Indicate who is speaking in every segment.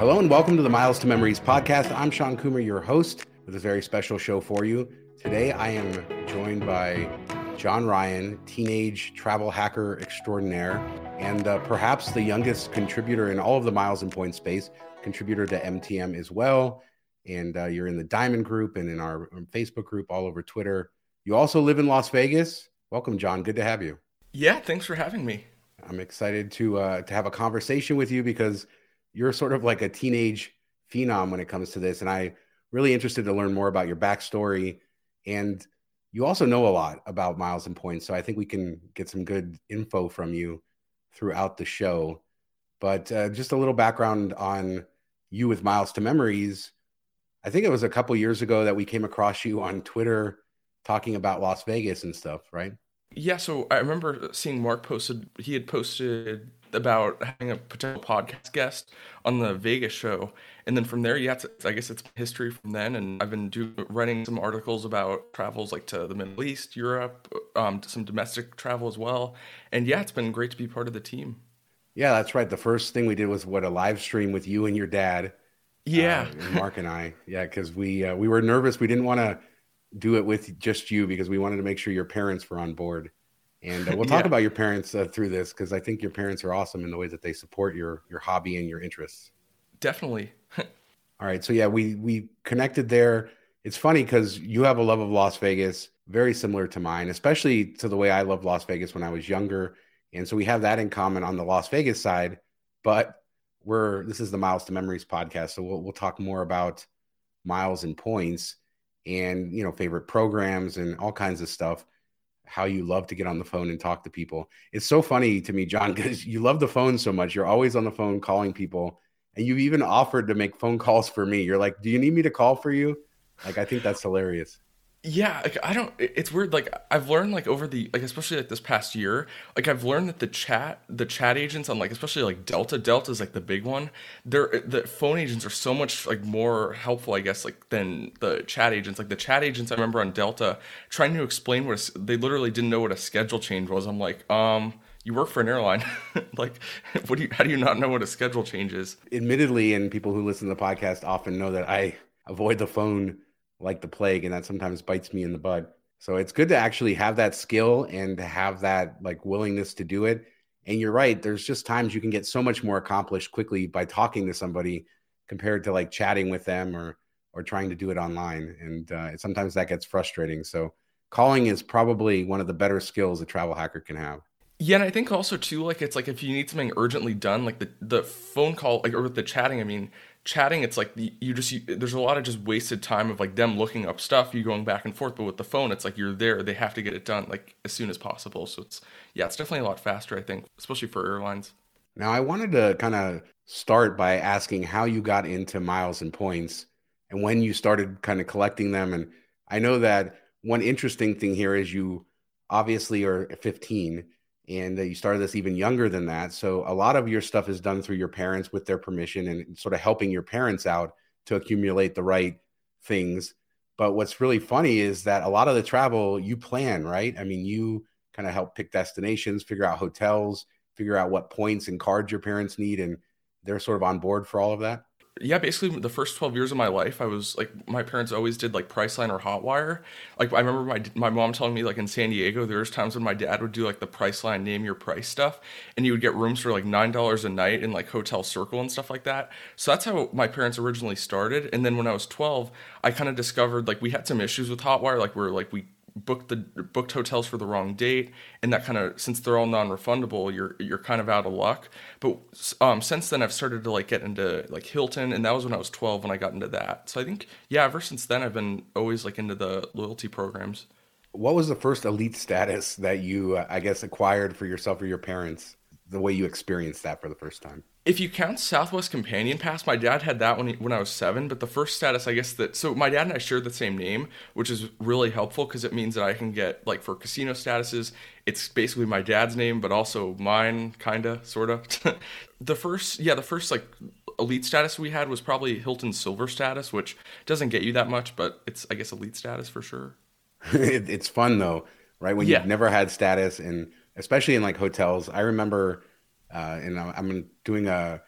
Speaker 1: Hello and welcome to the Miles to Memories podcast. I'm Shawn Coomer, your host, with a very special show for you. Today I am joined by John Ryan, teenage travel hacker extraordinaire, and uh, perhaps the youngest contributor in all of the Miles and Point space, contributor to MTM as well. And uh, you're in the Diamond Group and in our um, Facebook group, all over Twitter. You also live in Las Vegas. Welcome, John. Good to have you.
Speaker 2: Yeah, thanks for having me.
Speaker 1: I'm excited to uh, to have a conversation with you because you're sort of like a teenage phenom when it comes to this, and I really interested to learn more about your backstory. And you also know a lot about miles and points, so I think we can get some good info from you throughout the show. But uh, just a little background on you with Miles to Memories. I think it was a couple years ago that we came across you on Twitter talking about Las Vegas and stuff, right?
Speaker 2: Yeah, so I remember seeing Mark posted, he had posted about having a potential podcast guest on the Vegas show. And then from there, yeah, it's, I guess it's history from then. And I've been do, writing some articles about travels like to the Middle East, Europe, um, some domestic travel as well. And yeah, it's been great to be part of the team.
Speaker 1: Yeah, that's right. The first thing we did was what a live stream with you and your dad.
Speaker 2: Yeah,
Speaker 1: uh, and Mark and I. Yeah, because we uh, we were nervous. We didn't want to do it with just you because we wanted to make sure your parents were on board. And uh, we'll talk
Speaker 2: Yeah.
Speaker 1: about your parents uh, through this because I think your parents are awesome in the way that they support your your hobby and your interests.
Speaker 2: definitely.
Speaker 1: All right, so yeah, we we connected there. It's funny because you have a love of Las Vegas, very similar to mine, especially to the way I loved Las Vegas when I was younger, and so we have that in common on the Las Vegas side. But we're this is the Miles to Memories podcast, so we'll we'll talk more about miles and points, and you know favorite programs and all kinds of stuff. How you love to get on the phone and talk to people. It's so funny to me, John, because you love the phone so much. You're always on the phone calling people and you've even offered to make phone calls for me. You're like, "Do you need me to call for you?" Like, I think that's hilarious.
Speaker 2: Yeah, like I don't. It's weird. Like I've learned, like over the like, especially like this past year, like I've learned that the chat, the chat agents on like, especially like Delta. Delta is like the big one. They're the phone agents are so much like more helpful, I guess, like than the chat agents. Like the chat agents, I remember on Delta trying to explain what a they literally didn't know what a schedule change was. I'm like, um, you work for an airline, like, what do you? How do you not know what a schedule change is?
Speaker 1: Admittedly, and people who listen to the podcast often know that I avoid the phone like the plague, and that sometimes bites me in the butt. So it's good to actually have that skill and to have that like willingness to do it. And you're right. There's just times you can get so much more accomplished quickly by talking to somebody compared to like chatting with them or or trying to do it online. And uh, sometimes that gets frustrating. So calling is probably one of the better skills a travel hacker can have.
Speaker 2: Yeah, and I think also too, like it's like if you need something urgently done, like the the phone call, like or the chatting. I mean, chatting, it's like you just you, there's a lot of just wasted time of like them looking up stuff, you going back and forth. But with the phone, it's like you're there; they have to get it done like as soon as possible. So it's yeah, it's definitely a lot faster. I think, especially for airlines.
Speaker 1: Now, I wanted to kind of start by asking how you got into miles and points and when you started kind of collecting them. And I know that one interesting thing here is you obviously are 15 and you started this even younger than that. So a lot of your stuff is done through your parents with their permission and sort of helping your parents out to accumulate the right things. But what's really funny is that a lot of the travel you plan, right? I mean, you kind of help pick destinations, figure out hotels, figure out what points and cards your parents need, and they're sort of on board for all of that.
Speaker 2: Yeah, basically the first 12 years of my life, I was like, my parents always did like Priceline or Hotwire. Like, I remember my my mom telling me, like, in San Diego, there was times when my dad would do like the Priceline name your price stuff, and you would get rooms for like $9 a night in like Hotel Circle and stuff like that. So that's how my parents originally started. And then when I was 12, I kind of discovered like we had some issues with Hotwire, like, we're like, we booked the booked hotels for the wrong date, and that kind of since they're all non-refundable, you're you're kind of out of luck. But um, since then, I've started to like get into like Hilton, and that was when I was 12 when I got into that. So I think yeah, ever since then, I've been always like into the loyalty programs.
Speaker 1: What was the first elite status that you, uh, I guess, acquired for yourself or your parents? The way you experienced that for the first time.
Speaker 2: If you count Southwest Companion Pass, my dad had that when he, when I was seven. But the first status, I guess that so my dad and I shared the same name, which is really helpful because it means that I can get like for casino statuses, it's basically my dad's name, but also mine, kinda, sorta. the first, yeah, the first like elite status we had was probably Hilton Silver status, which doesn't get you that much, but it's I guess elite status for sure.
Speaker 1: it's fun though, right? When
Speaker 2: Yeah.
Speaker 1: you've never had status, and especially in like hotels. I remember, uh, and I'm doing a.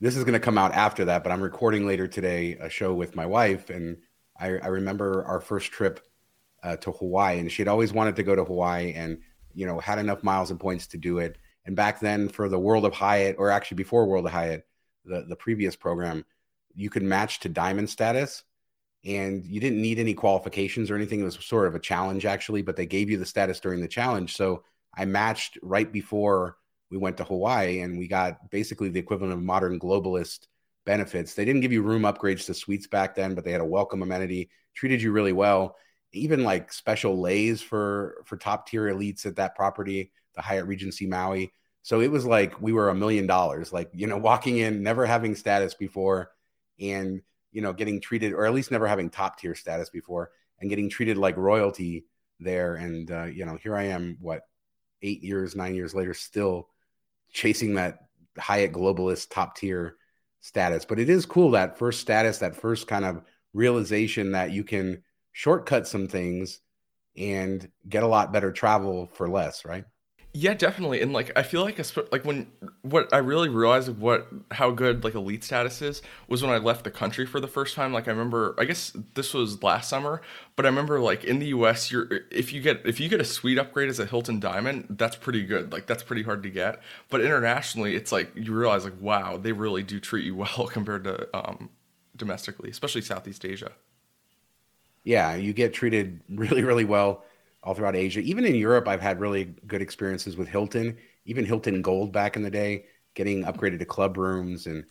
Speaker 1: This is going to come out after that, but I'm recording later today a show with my wife, and I, I remember our first trip uh, to Hawaii, and she'd always wanted to go to Hawaii, and you know had enough miles and points to do it. And back then, for the World of Hyatt, or actually before World of Hyatt, the the previous program, you could match to diamond status and you didn't need any qualifications or anything. It was sort of a challenge actually, but they gave you the status during the challenge. So I matched right before we went to Hawaii and we got basically the equivalent of modern globalist benefits. They didn't give you room upgrades to suites back then, but they had a welcome amenity, treated you really well. Even like special leis for for top tier elites at that property, the Hyatt Regency Maui. So it was like we were a million dollars, like you know, walking in, never having status before, and you know, getting treated, or at least never having top tier status before, and getting treated like royalty there. And uh, you know, here I am, what eight years, nine years later, still chasing that Hyatt globalist top tier status. But it is cool that first status, that first kind of realization that you can shortcut some things and get a lot better travel for less, right?
Speaker 2: Yeah, definitely. And like I feel like like when what I really realized what how good like elite status is was when I left the country for the first time. Like I remember I guess this was last summer, but I remember like in the US you're if you get if you get a suite upgrade as a Hilton Diamond, that's pretty good. Like that's pretty hard to get. But internationally it's like you realize like wow, they really do treat you well compared to um domestically, especially Southeast Asia.
Speaker 1: yeah, you get treated really, really well all throughout Asia. Even in Europe, I've had really good experiences with Hilton, even Hilton Gold back in the day, getting upgraded to club rooms and,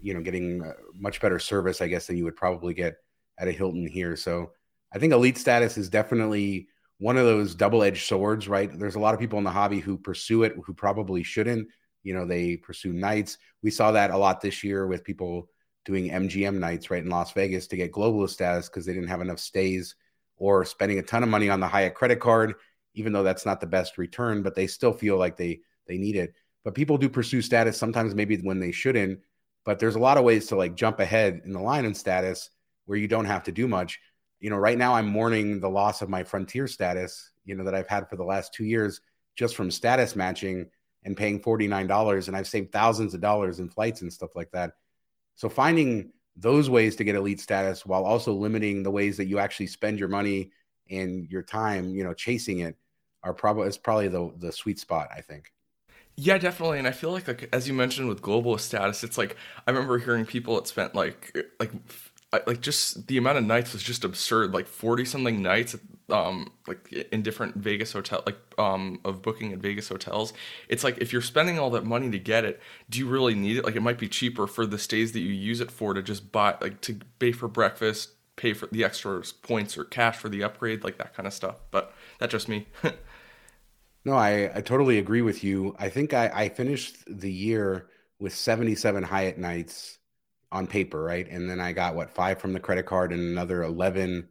Speaker 1: you know, getting uh, much better service, I guess, than you would probably get at a Hilton here. So I think elite status is definitely one of those double edged swords, right? There's a lot of people in the hobby who pursue it who probably shouldn't. You know, they pursue nights. We saw that a lot this year with people doing MGM nights right in Las Vegas to get globalist status because they didn't have enough stays or spending a ton of money on the Hyatt credit card, even though that's not the best return, but they still feel like they they need it. But people do pursue status sometimes maybe when they shouldn't. But there's a lot of ways to like jump ahead in the line in status where you don't have to do much. You know, right now I'm mourning the loss of my frontier status, you know, that I've had for the last two years just from status matching and paying $49. And I've saved thousands of dollars in flights and stuff like that. So finding those ways to get elite status while also limiting the ways that you actually spend your money and your time, you know, chasing it are probably is probably the the sweet spot, I think.
Speaker 2: Yeah, definitely. And I feel like, like as you mentioned with global status, it's like I remember hearing people that spent like like f- like just the amount of nights was just absurd. Like forty something nights, um, like in different Vegas hotel, like um, of booking at Vegas hotels. It's like if you're spending all that money to get it, do you really need it? Like it might be cheaper for the stays that you use it for to just buy, like to pay for breakfast, pay for the extra points or cash for the upgrade, like that kind of stuff. But that's just me.
Speaker 1: No, I, I totally agree with you. I think I, I finished the year with 77 Hyatt nights on paper, right? And then I got what five from the credit card and another 11,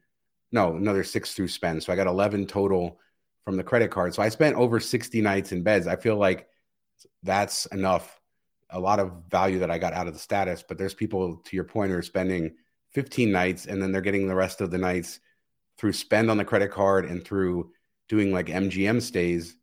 Speaker 1: no, another six through spend. So I got 11 total from the credit card. So I spent over 60 nights in beds. I feel like that's enough, a lot of value that I got out of the status. But there's people, to your point, who are spending 15 nights and then they're getting the rest of the nights through spend on the credit card and through doing like MGM stays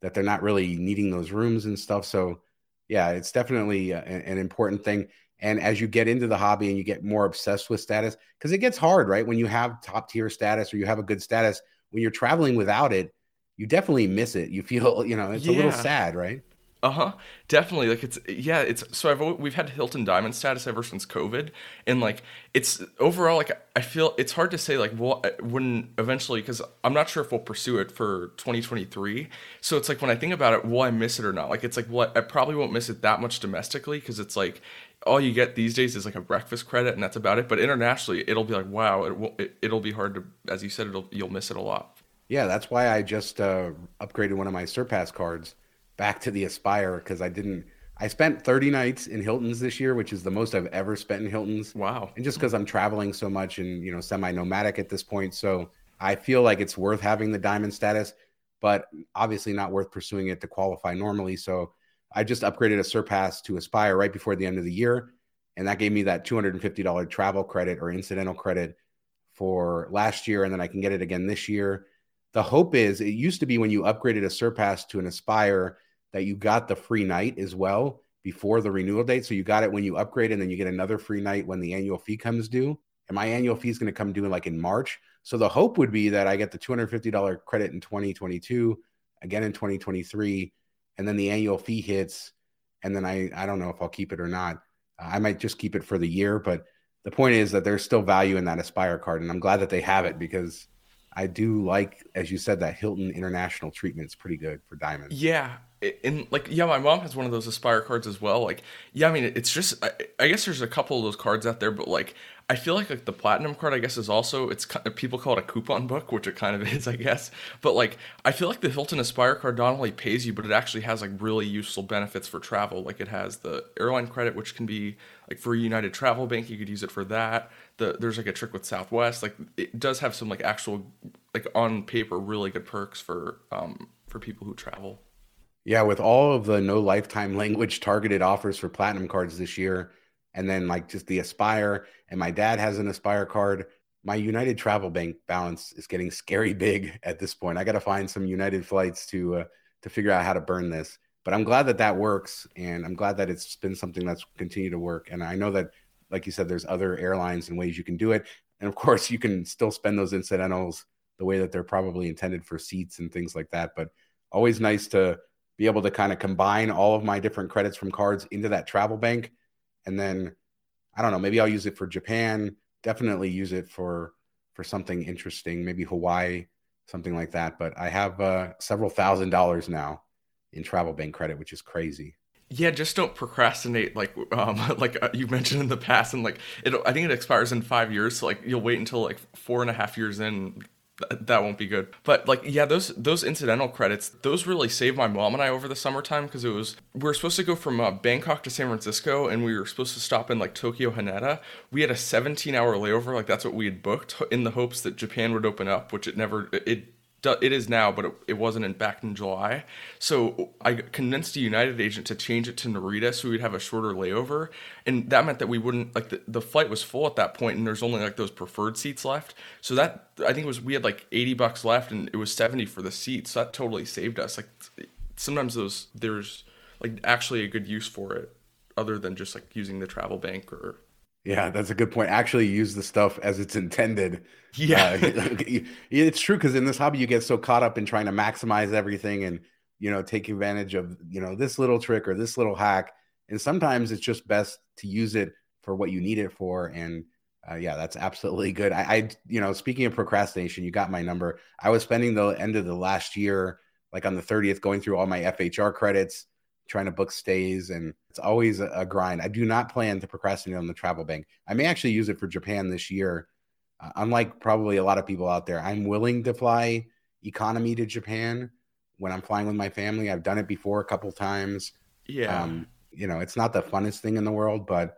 Speaker 1: that they're not really needing those rooms and stuff. So, yeah, it's definitely an important thing. And as you get into the hobby and you get more obsessed with status, because it gets hard, right? When you have top tier status or you have a good status, when you're traveling without it, you definitely miss it. You feel, you know, it's a little sad, right?
Speaker 2: Uh huh. Definitely. Like it's yeah. It's so I've al- we've had Hilton Diamond status ever since COVID, and like it's overall like I feel it's hard to say like well when eventually because I'm not sure if we'll pursue it for 2023. So it's like when I think about it, will I miss it or not? Like it's like what I probably won't miss it that much domestically because it's like all you get these days is like a breakfast credit and that's about it. But internationally, it'll be like wow, it will it, it'll be hard to as you said it'll you'll miss it a lot.
Speaker 1: Yeah, that's why I just uh, upgraded one of my Surpass cards back to the Aspire because I didn't. I spent 30 nights in Hilton's this year, which is the most I've ever spent in Hilton's.
Speaker 2: Wow.
Speaker 1: And just because I'm traveling so much and you know semi-nomadic at this point, so I feel like it's worth having the diamond status, but obviously not worth pursuing it to qualify normally. So I just upgraded a Surpass to Aspire right before the end of the year, and that gave me that $250 travel credit or incidental credit for last year, and then I can get it again this year. The hope is it used to be when you upgraded a Surpass to an Aspire that you got the free night as well before the renewal date. So you got it when you upgrade, and then you get another free night when the annual fee comes due. And my annual fee is going to come due in like in March. So the hope would be that I get the $250 credit in 2022, again in 2023, and then the annual fee hits. And then I, I don't know if I'll keep it or not. I might just keep it for the year. But the point is that there's still value in that Aspire card. And I'm glad that they have it because I do like, as you said, that Hilton International treatment is pretty good for diamonds.
Speaker 2: Yeah, and like yeah, my mom has one of those Aspire cards as well. Like yeah, I mean it's just I, I guess there's a couple of those cards out there, but like I feel like like the platinum card I guess is also it's people call it a coupon book, which it kind of is I guess. But like I feel like the Hilton Aspire card not only pays you, but it actually has like really useful benefits for travel. Like it has the airline credit, which can be like for United Travel Bank, you could use it for that. The there's like a trick with Southwest. Like it does have some like actual like on paper really good perks for um for people who travel.
Speaker 1: Yeah, with all of the no lifetime language targeted offers for platinum cards this year, and then like just the Aspire, and my dad has an Aspire card. My United Travel Bank balance is getting scary big at this point. I got to find some United flights to uh, to figure out how to burn this. But I'm glad that that works, and I'm glad that it's been something that's continued to work. And I know that, like you said, there's other airlines and ways you can do it. And of course, you can still spend those incidentals the way that they're probably intended for seats and things like that. But always nice to be able to kind of combine all of my different credits from cards into that travel bank. And then I don't know, maybe I'll use it for Japan, definitely use it for for something interesting, maybe Hawaii, something like that. But I have uh, several thousand dollars now in travel bank credit, which is crazy.
Speaker 2: Yeah, just don't procrastinate like um like uh, you mentioned in the past, and like it. I think it expires in five years, so like you'll wait until like four and a half years in. Th- That won't be good. But like, yeah, those those incidental credits, those really saved my mom and I over the summertime because it was we were supposed to go from uh, Bangkok to San Francisco, and we were supposed to stop in like Tokyo Haneda. We had a 17 hour layover, like that's what we had booked in the hopes that Japan would open up, which it never it it is now, but it, it wasn't in, back in July. So I convinced a United agent to change it to Narita so we'd have a shorter layover, and that meant that we wouldn't like the, the flight was full at that point, and there's only like those preferred seats left. So that I think it was we had like eighty bucks left, and it was seventy for the seats. So that totally saved us. Like sometimes those there's like actually a good use for it, other than just like using the travel bank or
Speaker 1: Yeah, that's a good point. Actually, use the stuff as it's intended.
Speaker 2: Yeah.
Speaker 1: Uh, it's true because in this hobby, you get so caught up in trying to maximize everything and you know take advantage of you know this little trick or this little hack. And sometimes it's just best to use it for what you need it for. And uh, yeah, that's absolutely good. I, I, you know, speaking of procrastination, you got my number. I was spending the end of the last year, like on the 30th, going through all my FHR credits, trying to book stays, and it's always a, a grind. I do not plan to procrastinate on the travel bank. I may actually use it for Japan this year. Uh, unlike probably a lot of people out there, I'm willing to fly economy to Japan when I'm flying with my family. I've done it before a couple times.
Speaker 2: yeah.
Speaker 1: Um, you know, it's not the funnest thing in the world, but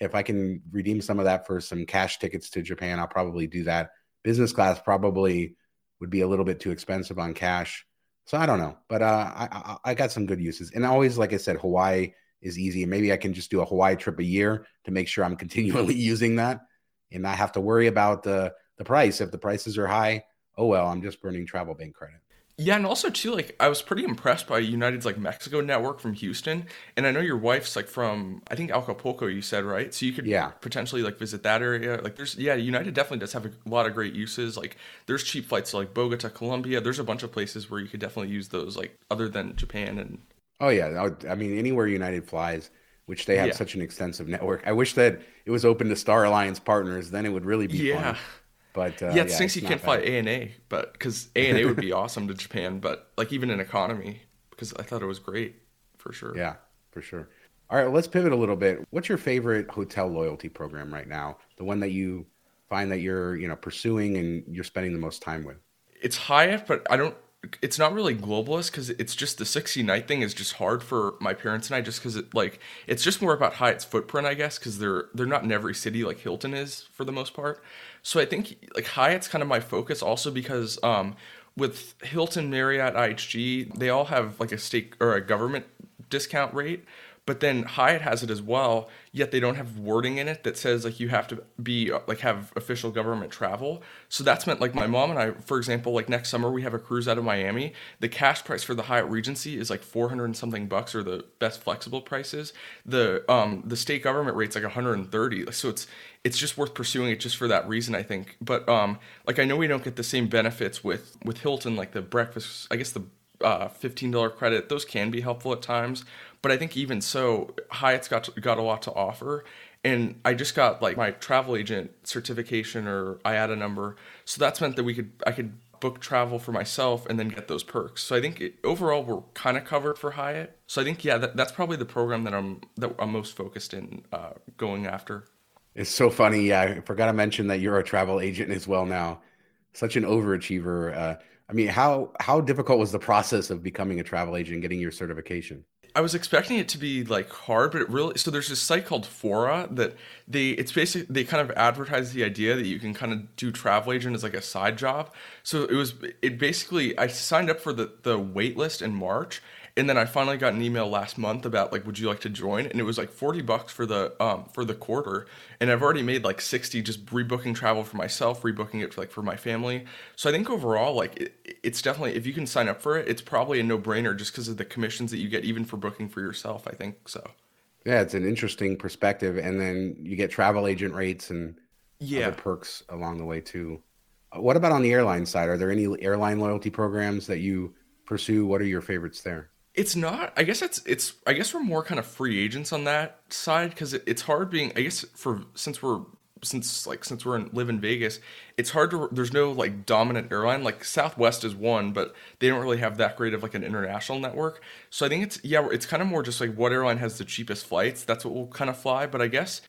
Speaker 1: if I can redeem some of that for some cash tickets to Japan, I'll probably do that. Business class probably would be a little bit too expensive on cash. So I don't know, but uh, I, I got some good uses, and always, like I said, Hawaii is easy, and maybe I can just do a Hawaii trip a year to make sure I'm continually using that, and not have to worry about the the price. If the prices are high, oh well, I'm just burning travel bank credit.
Speaker 2: Yeah, and also too, like I was pretty impressed by United's like Mexico network from Houston, and I know your wife's like from I think Acapulco. You said right, so you could
Speaker 1: Yeah.
Speaker 2: potentially like visit that area. Like there's yeah, United definitely does have a lot of great uses. Like there's cheap flights to like Bogota, Colombia. There's a bunch of places where you could definitely use those like other than Japan and
Speaker 1: Oh yeah, I mean anywhere United flies, which they have
Speaker 2: Yeah.
Speaker 1: such an extensive network. I wish that it was open to Star Alliance partners. Then it would really be
Speaker 2: Yeah.
Speaker 1: fun. But uh,
Speaker 2: yeah, it stinks you can't fly. A and A, but because A and A would be awesome to Japan, but like even in economy, because I thought it was great for sure.
Speaker 1: Yeah, for sure. All right, well, let's pivot a little bit. What's your favorite hotel loyalty program right now? The one that you find that you're, you know, pursuing and you're spending the most time with.
Speaker 2: it's Hyatt, but I don't. It's not really globalist because it's just the 60 night thing is just hard for my parents and I just because it like it's just more about Hyatt's footprint, I guess, because they're they're not in every city like Hilton is for the most part. So I think like Hyatt's kind of my focus also because um with Hilton, Marriott, IHG, they all have like a state or a government discount rate. But then Hyatt has it as well, yet they don't have wording in it that says like you have to be like have official government travel. So that's meant like my mom and I, for example, like next summer we have a cruise out of Miami. The cash price for the Hyatt Regency is like four hundred and something bucks, or the best flexible prices. The um the state government rate's like one hundred and thirty. So it's it's just worth pursuing it just for that reason, I think. But um like I know we don't get the same benefits with with Hilton, like the breakfast. I guess the uh, $15 credit those can be helpful at times but i think even so hyatt's got got a lot to offer and i just got like my travel agent certification or iata number so that's meant that we could i could book travel for myself and then get those perks so i think it, overall we're kind of covered for hyatt so i think yeah that, that's probably the program that i'm that i'm most focused in uh, going after
Speaker 1: It's so funny. Yeah, I forgot to mention that you're a travel agent as well now. Such an overachiever. Uh, I mean, how how difficult was the process of becoming a travel agent and getting your certification?
Speaker 2: I was expecting it to be like hard, but it really so there's this site called Fora that they it's basically they kind of advertise the idea that you can kind of do travel agent as like a side job. So it was it basically I signed up for the the wait list in March and then I finally got an email last month about like would you like to join and it was like 40 bucks for the um for the quarter and I've already made like 60 just rebooking travel for myself, rebooking it for, like for my family. So I think overall like it, it's definitely if you can sign up for it, it's probably a no-brainer just because of the commissions that you get even for booking for yourself. I think so.
Speaker 1: Yeah, it's an interesting perspective, and then you get travel agent rates and
Speaker 2: Yeah.
Speaker 1: other perks along the way too. Uh, What about on the airline side? Are there any airline loyalty programs that you pursue? What are your favorites there?
Speaker 2: It's not. I guess it's it's. I guess we're more kind of free agents on that side because it, it's hard being. I guess for since we're since like since we're in live in Vegas, it's hard to. There's no like dominant airline. Like Southwest is one, but they don't really have that great of like an international network. So I think it's yeah. It's kind of more just like what airline has the cheapest flights. That's what we'll kind of fly. But I guess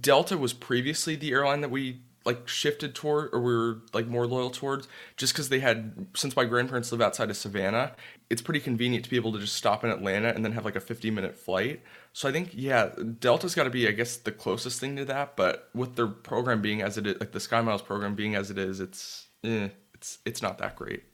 Speaker 2: Delta was previously the airline that we like shifted toward or we were like more loyal towards just because they had since my grandparents live outside of savannah it's pretty convenient to be able to just stop in atlanta and then have like a 50 minute flight so i think yeah delta's got to be i guess the closest thing to that but with their program being as it is like the sky miles program being as it is it's eh, it's it's not that great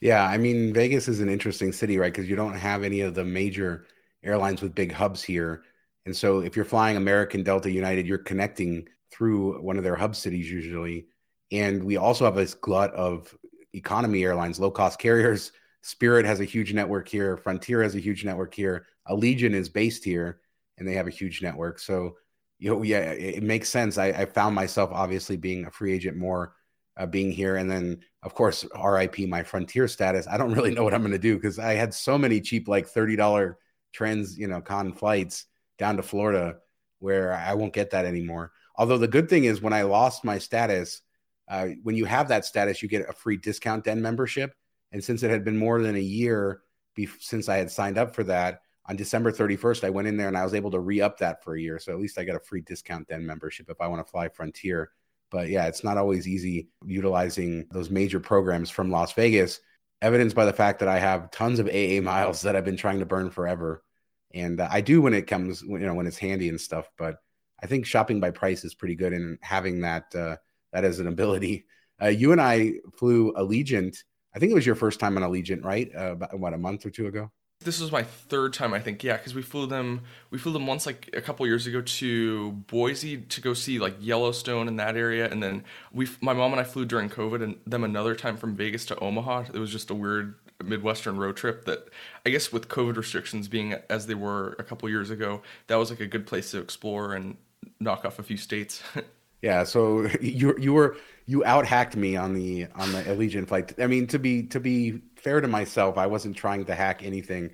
Speaker 1: Yeah, I mean, Vegas is an interesting city, right? Because you don't have any of the major airlines with big hubs here. And so if you're flying American, Delta, United, you're connecting through one of their hub cities usually. And we also have this glut of economy airlines, low cost carriers. Spirit has a huge network here. Frontier has a huge network here. Allegiant is based here and they have a huge network. So, you know, yeah, it, it makes sense. I, I found myself obviously being a free agent more uh, being here. And then, of course, RIP my Frontier status. I don't really know what I'm going to do because I had so many cheap, like $30 trans, you know, con flights down to Florida where I won't get that anymore. Although the good thing is when I lost my status, uh, when you have that status, you get a free discount den membership. And since it had been more than a year be- since I had signed up for that, on December 31st, I went in there and I was able to re up that for a year. So at least I got a free discount den membership if I want to fly Frontier. But yeah, it's not always easy utilizing those major programs from Las Vegas, evidenced by the fact that I have tons of AA miles that I've been trying to burn forever. And uh, I do when it comes, you know, when it's handy and stuff. But I think shopping by price is pretty good and having that uh, that as an ability. Uh, you and I flew Allegiant. I think it was your first time on Allegiant, right? Uh, about, what a month or two ago.
Speaker 2: this was my third time i think yeah because we flew them we flew them once like a couple years ago to boise to go see like yellowstone in that area and then we my mom and i flew during covid and them another time from vegas to omaha it was just a weird midwestern road trip that i guess with covid restrictions being as they were a couple years ago that was like a good place to explore and knock off a few states
Speaker 1: Yeah, so you you were you out hacked me on the on the Allegiant flight. I mean, to be to be fair to myself, I wasn't trying to hack anything.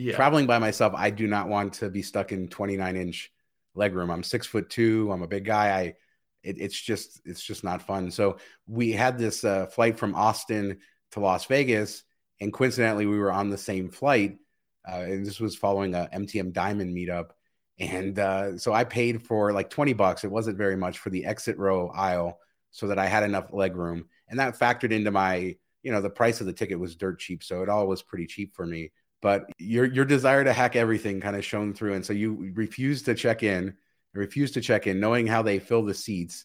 Speaker 2: Yeah.
Speaker 1: traveling by myself, I do not want to be stuck in 29 inch legroom. I'm six foot two. I'm a big guy. I, it, it's just, it's just not fun. So we had this uh, flight from Austin to Las Vegas, and coincidentally, we were on the same flight. Uh, and this was following a MTM Diamond meetup. And uh, so I paid for like 20 bucks. It wasn't very much for the exit row aisle so that I had enough leg room. And that factored into my, you know, the price of the ticket was dirt cheap. So it all was pretty cheap for me. But your your desire to hack everything kind of shone through. And so you refused to check in, refused to check in, knowing how they fill the seats.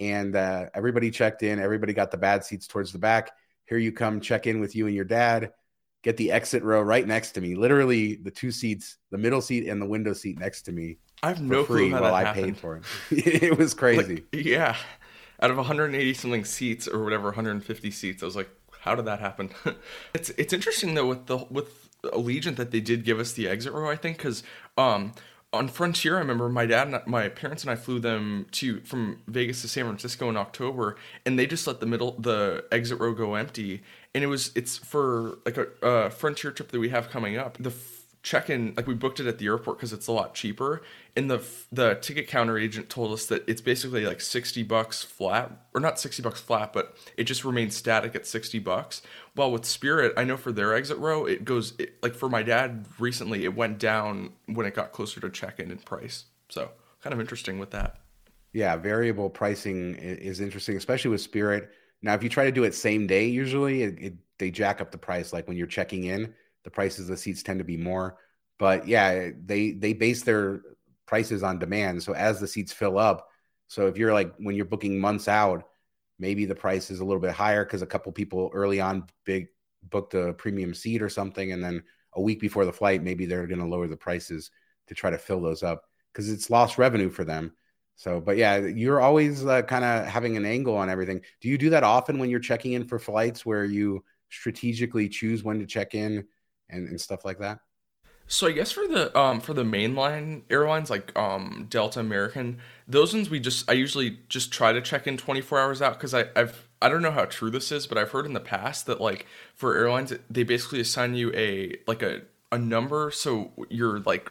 Speaker 1: And uh, everybody checked in, everybody got the bad seats towards the back. Here you come, check in with you and your dad get the exit row right next to me. Literally the two seats, the middle seat and the window seat next to me.
Speaker 2: I have no
Speaker 1: free
Speaker 2: clue how
Speaker 1: while
Speaker 2: that
Speaker 1: I
Speaker 2: happened.
Speaker 1: paid for it. it was crazy.
Speaker 2: Like, yeah. Out of 180 something seats or whatever, 150 seats, I was like, how did that happen? it's it's interesting though with the with Allegiant that they did give us the exit row. I think because um on Frontier, I remember my dad, and my parents, and I flew them to from Vegas to San Francisco in October, and they just let the middle the exit row go empty, and it was it's for like a, a Frontier trip that we have coming up. The f- check-in like we booked it at the airport because it's a lot cheaper and the the ticket counter agent told us that it's basically like 60 bucks flat or not 60 bucks flat but it just remains static at 60 bucks while with spirit i know for their exit row it goes it, like for my dad recently it went down when it got closer to check-in in price so kind of interesting with that
Speaker 1: Yeah, variable pricing is interesting, especially with Spirit. Now, if you try to do it same day, usually it, it, they jack up the price. Like when you're checking in, the prices of the seats tend to be more. But yeah, they they base their prices on demand. So as the seats fill up, so if you're like when you're booking months out, maybe the price is a little bit higher because a couple people early on big booked a premium seat or something, and then a week before the flight, maybe they're going to lower the prices to try to fill those up because it's lost revenue for them. So, but yeah, you're always uh, kind of having an angle on everything. Do you do that often when you're checking in for flights where you strategically choose when to check in and, and stuff like that?
Speaker 2: So I guess for the um for the mainline airlines like um Delta American, those ones we just I usually just try to check in 24 hours out because I I've I don't know how true this is, but I've heard in the past that like for airlines they basically assign you a like a a number so you're like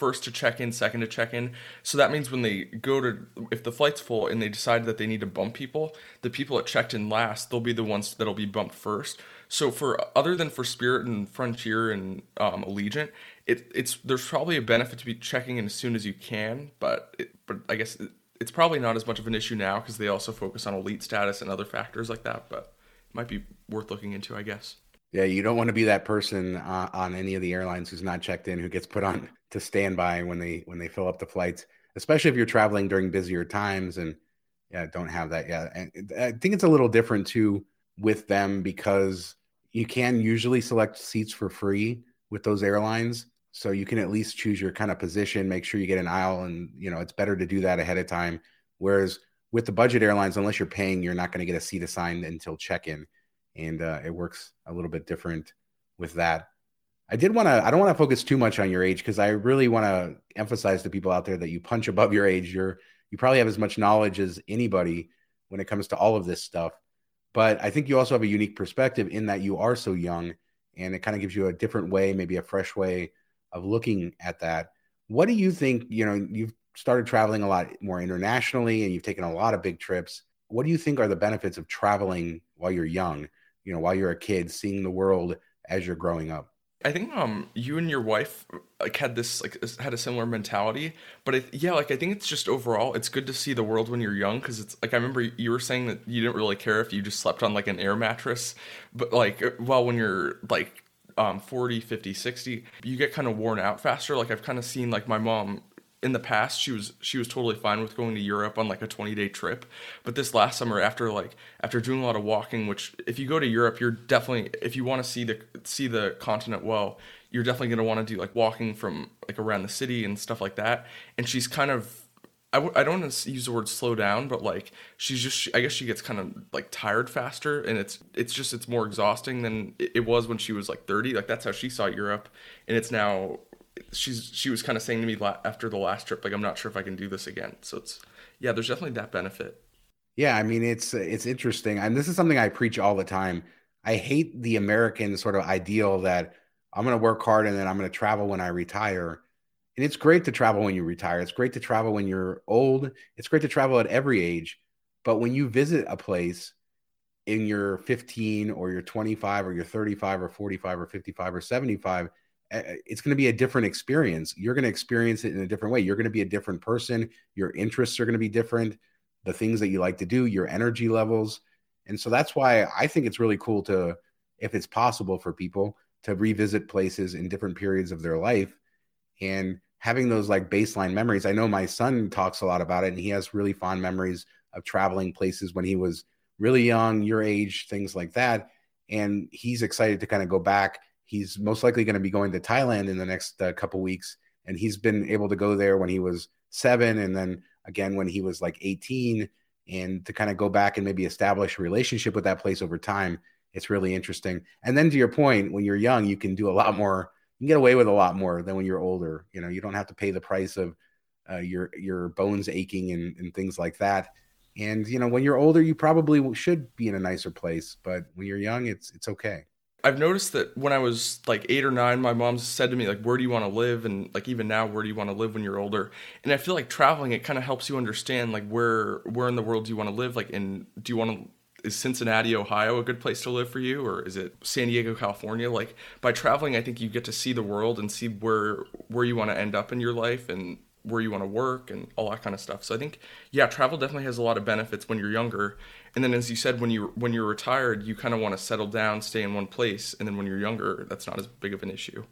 Speaker 2: first to check in, second to check in. So that means when they go to, if the flight's full and they decide that they need to bump people, the people that checked in last, they'll be the ones that'll be bumped first. So for other than for Spirit and Frontier and um, Allegiant, it, it's there's probably a benefit to be checking in as soon as you can, but it, but I guess it, it's probably not as much of an issue now because they also focus on elite status and other factors like that. But it might be worth looking into, I guess.
Speaker 1: Yeah, you don't want to be that person uh, on any of the airlines who's not checked in, who gets put on to standby when they when they fill up the flights, especially if you're traveling during busier times and yeah, don't have that yet. And I think it's a little different too with them because you can usually select seats for free with those airlines, so you can at least choose your kind of position, make sure you get an aisle, and you know it's better to do that ahead of time. Whereas with the budget airlines, unless you're paying, you're not going to get a seat assigned until check-in and uh, it works a little bit different with that. I did want to. I don't want to focus too much on your age because I really want to emphasize to people out there that you punch above your age. You're you probably have as much knowledge as anybody when it comes to all of this stuff. But I think you also have a unique perspective in that you are so young, and it kind of gives you a different way, maybe a fresh way of looking at that. What do you think? You know, you've started traveling a lot more internationally, and you've taken a lot of big trips. What do you think are the benefits of traveling while you're young? You know while you're a kid seeing the world as you're growing up
Speaker 2: I think um you and your wife like had this like had a similar mentality, but it, yeah, like I think it's just overall it's good to see the world when you're young because it's like I remember you were saying that you didn't really care if you just slept on like an air mattress, but like well when you're like um 40, 50, 60, you get kind of worn out faster. Like I've kind of seen like my mom in the past she was she was totally fine with going to Europe on like a 20 day trip but this last summer after like after doing a lot of walking which if you go to Europe you're definitely if you want to see the see the continent well you're definitely going to want to do like walking from like around the city and stuff like that and she's kind of I w- I don't want to use the word slow down, but like she's just I guess she gets kind of like tired faster, and it's it's just it's more exhausting than it it was when she was like 30. Like that's how she saw Europe, and it's now she's she was kind of saying to me after the last trip like I'm not sure if I can do this again. So it's yeah, there's definitely that benefit.
Speaker 1: yeah i mean it's it's interesting and this is something i preach all the time i hate the american sort of ideal that I'm going to work hard and then I'm going to travel when I retire. And it's great to travel when you retire. It's great to travel when you're old. It's great to travel at every age. But when you visit a place in your 15 or your 25 or your 35 or 45 or 55 or 75, eh, eh, it's going to be a different experience. You're going to experience it in a different way. You're going to be a different person. Your interests are going to be different. The things that you like to do, your energy levels. And so that's why I think it's really cool to, if it's possible for people to revisit places in different periods of their life and having those like baseline memories. I know my son talks a lot about it and he has really fond memories of traveling places when he was really young, your age, things like that. And he's excited to kind of go back. He's most likely going to be going to Thailand in the next uh, couple weeks. And he's been able to go there when he was seven and then again when he was like 18 and to kind of go back and maybe establish a relationship with that place over time. It's really interesting. And then to your point, when you're young, you can do a lot more. You can get away with a lot more than when you're older. You know, you don't have to pay the price of uh, your your bones aching and, and things like that. And you know, when you're older, you probably should be in a nicer place. But when you're young, it's it's okay.
Speaker 2: I've noticed that when I was like eight or nine, my mom said to me like, "Where do you want to live?" And like even now, where do you want to live when you're older? And I feel like traveling it kind of helps you understand like where where in the world do you want to live? Like, in do you want to is Cincinnati, Ohio, a good place to live for you, or is it San Diego, California? Like by traveling, I think you get to see the world and see where where you want to end up in your life and where you want to work and all that kind of stuff. So I think yeah, travel definitely has a lot of benefits when you're younger. And then as you said when you when you're retired, you kind of want to settle down, stay in one place, and then when you're younger, that's not as big of an issue.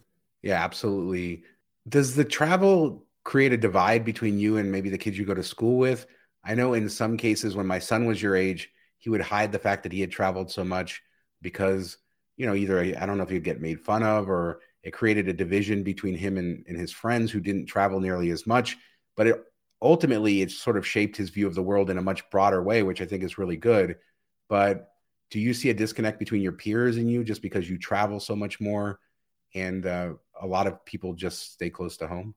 Speaker 1: Yeah, absolutely. Does the travel create a divide between you and maybe the kids you go to school with? I know in some cases when my son was your age, he would hide the fact that he had traveled so much because you know either I don't know if he'd get made fun of or it created a division between him and, and his friends who didn't travel nearly as much. But it ultimately it's sort of shaped his view of the world in a much broader way, which I think is really good. But do you see a disconnect between your peers and you just because you travel so much more and uh, a lot of people just stay close to home?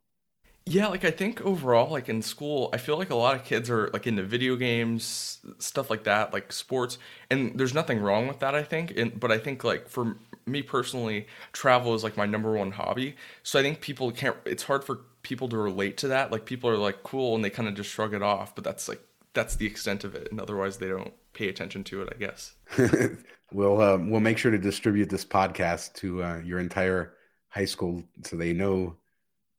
Speaker 2: Yeah, like I think overall, like in school, I feel like a lot of kids are like into video games, stuff like that, like sports, and there's nothing wrong with that, I think. And but I think like for me personally, travel is like my number one hobby. So I think people can't. It's hard for people to relate to that. Like people are like cool, and they kind of just shrug it off. But that's like that's the extent of it, and otherwise they don't pay attention to it. I guess.
Speaker 1: we'll um, we'll make sure to distribute this podcast to uh, your entire high school so they know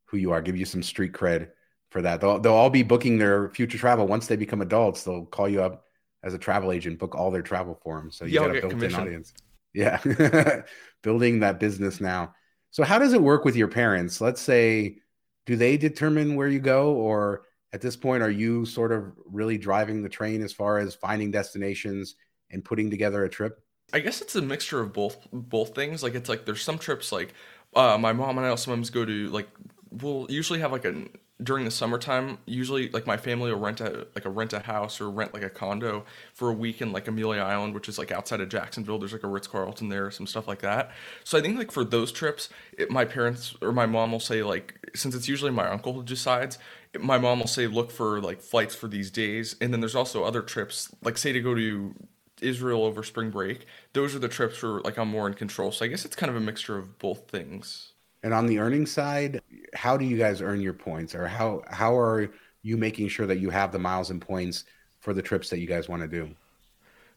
Speaker 1: who you are, give you some street cred for that. They'll, they'll all be booking their future travel once they become adults. They'll call you up as a travel agent, book all their travel for them. So you
Speaker 2: Yeah,
Speaker 1: got a built-in audience. Yeah, building that business now. So how does it work with your parents? Let's say, do they determine where you go, or at this point, are you sort of really driving the train as far as finding destinations and putting together a trip?
Speaker 2: I guess it's a mixture of both both things. Like it's like there's some trips like uh, my mom and I sometimes go to like we'll usually have like a during the summertime. Usually like my family will rent a like a rent a house or rent like a condo for a week in like Amelia Island, which is like outside of Jacksonville. There's like a Ritz Carlton there, some stuff like that. So I think like for those trips, it, my parents or my mom will say like since it's usually my uncle who decides. My mom will say, look for like flights for these days, and then there's also other trips, like say to go to Israel over spring break. Those are the trips where like I'm more in control. So I guess it's kind of a mixture of both things.
Speaker 1: And on the earning side, how do you guys earn your points, or how how are you making sure that you have the miles and points for the trips that you guys want to do?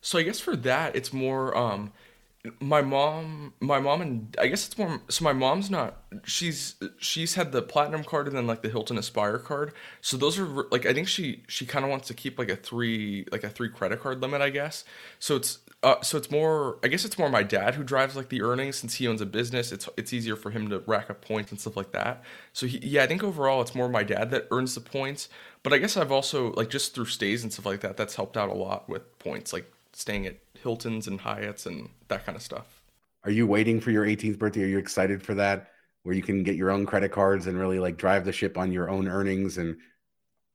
Speaker 2: So I guess for that it's more um my mom my mom and I guess it's more so my mom's not she's she's had the platinum card and then like the Hilton Aspire card. So those are like I think she she kind of wants to keep like a 3 like a 3 credit card limit I guess. So it's uh, so it's more I guess it's more my dad who drives like the earnings since he owns a business. It's it's easier for him to rack up points and stuff like that. So he, yeah, I think overall it's more my dad that earns the points, but I guess I've also like just through stays and stuff like that that's helped out a lot with points like staying at Hiltons and Hyatts and that kind of stuff.
Speaker 1: Are you waiting for your 18th birthday? Are you excited for that, where you can get your own credit cards and really like drive the ship on your own earnings? And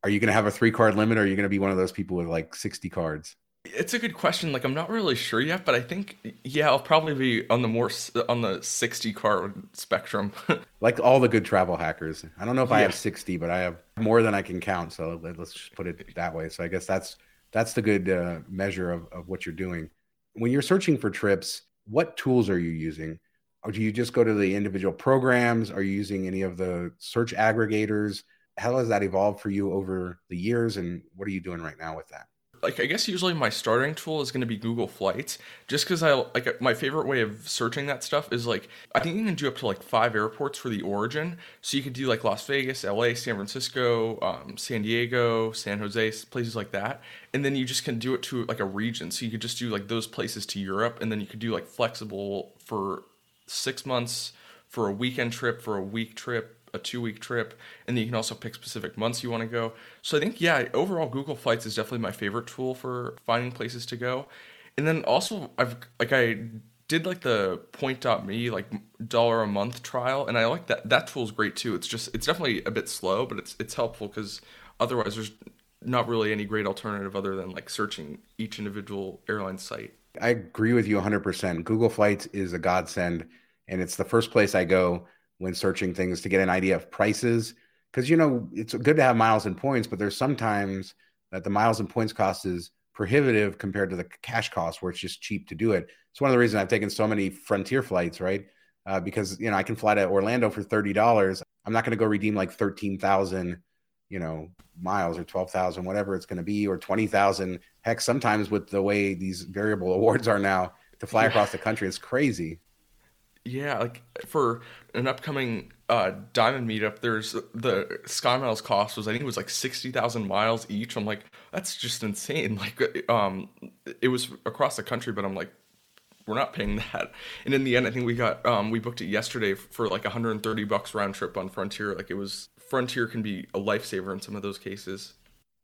Speaker 1: are you going to have a three card limit, or are you going to be one of those people with like 60 cards?
Speaker 2: It's a good question. Like I'm not really sure yet, but I think yeah, I'll probably be on the more on the 60 card spectrum.
Speaker 1: Like all the good travel hackers. I don't know if I have 60, but I have more than I can count. So let- let's just put it that way. So I guess that's that's the good uh, measure of, of what you're doing. When you're searching for trips, what tools are you using? Or do you just go to the individual programs? Are you using any of the search aggregators? How has that evolved for you over the years? And what are you doing right now with that?
Speaker 2: Like I guess usually my starting tool is going to be Google Flights, just because I like my favorite way of searching that stuff is like I think you can do up to like five airports for the origin. So you could do like Las Vegas, L.A., San Francisco, um, San Diego, San Jose, places like that, and then you just can do it to like a region. So you could just do like those places to Europe, and then you could do like flexible for six months, for a weekend trip, for a week trip, a two week trip, and then you can also pick specific months you want to go. So I think yeah, overall Google Flights is definitely my favorite tool for finding places to go. And then also I've like I did like the point.me like dollar a month trial and I like that that tool is great too. It's just it's definitely a bit slow, but it's it's helpful cuz otherwise there's not really any great alternative other than like searching each individual airline site.
Speaker 1: I agree with you 100%. Google Flights is a godsend and it's the first place I go when searching things to get an idea of prices. Because you know it's good to have miles and points, but there's sometimes that the miles and points cost is prohibitive compared to the cash cost, where it's just cheap to do it. It's one of the reasons I've taken so many Frontier flights, right? Uh, because you know I can fly to Orlando for thirty dollars. I'm not going to go redeem like thirteen thousand, you know, miles or twelve thousand, whatever it's going to be, or twenty thousand. Heck, sometimes with the way these variable awards are now to fly across the country, it's crazy.
Speaker 2: Yeah, like for an upcoming uh, diamond meetup, there's the Sky Miles cost was I think it was like sixty thousand miles each. I'm like, that's just insane. Like, um, it was across the country, but I'm like, we're not paying that. And in the end, I think we got um, we booked it yesterday for like 130 bucks round trip on Frontier. Like it was Frontier can be a lifesaver in some of those cases.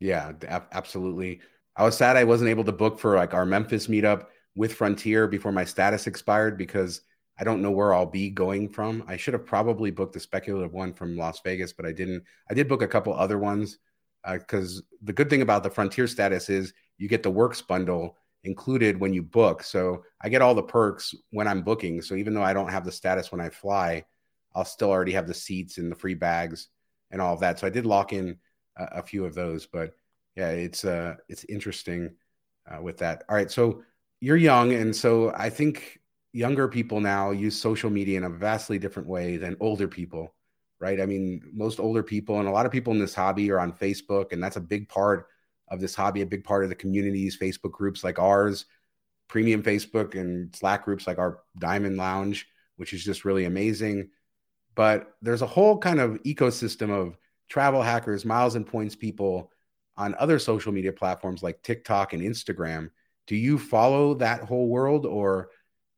Speaker 1: Yeah, absolutely. I was sad I wasn't able to book for like our Memphis meetup with Frontier before my status expired because I don't know where I'll be going from. I should have probably booked the speculative one from Las Vegas, but I didn't. I did book a couple other ones because uh, the good thing about the Frontier status is you get the works bundle included when you book. So I get all the perks when I'm booking. So even though I don't have the status when I fly, I'll still already have the seats and the free bags and all of that. So I did lock in a, a few of those, but yeah, it's uh it's interesting uh, with that. All right, so you're young, and so I think younger people now use social media in a vastly different way than older people, right? I mean, most older people and a lot of people in this hobby are on Facebook, and that's a big part of this hobby, a big part of the communities, Facebook groups like ours, premium Facebook and Slack groups like our Diamond Lounge, which is just really amazing. But there's a whole kind of ecosystem of travel hackers, miles and points people on other social media platforms like TikTok and Instagram. Do you follow that whole world or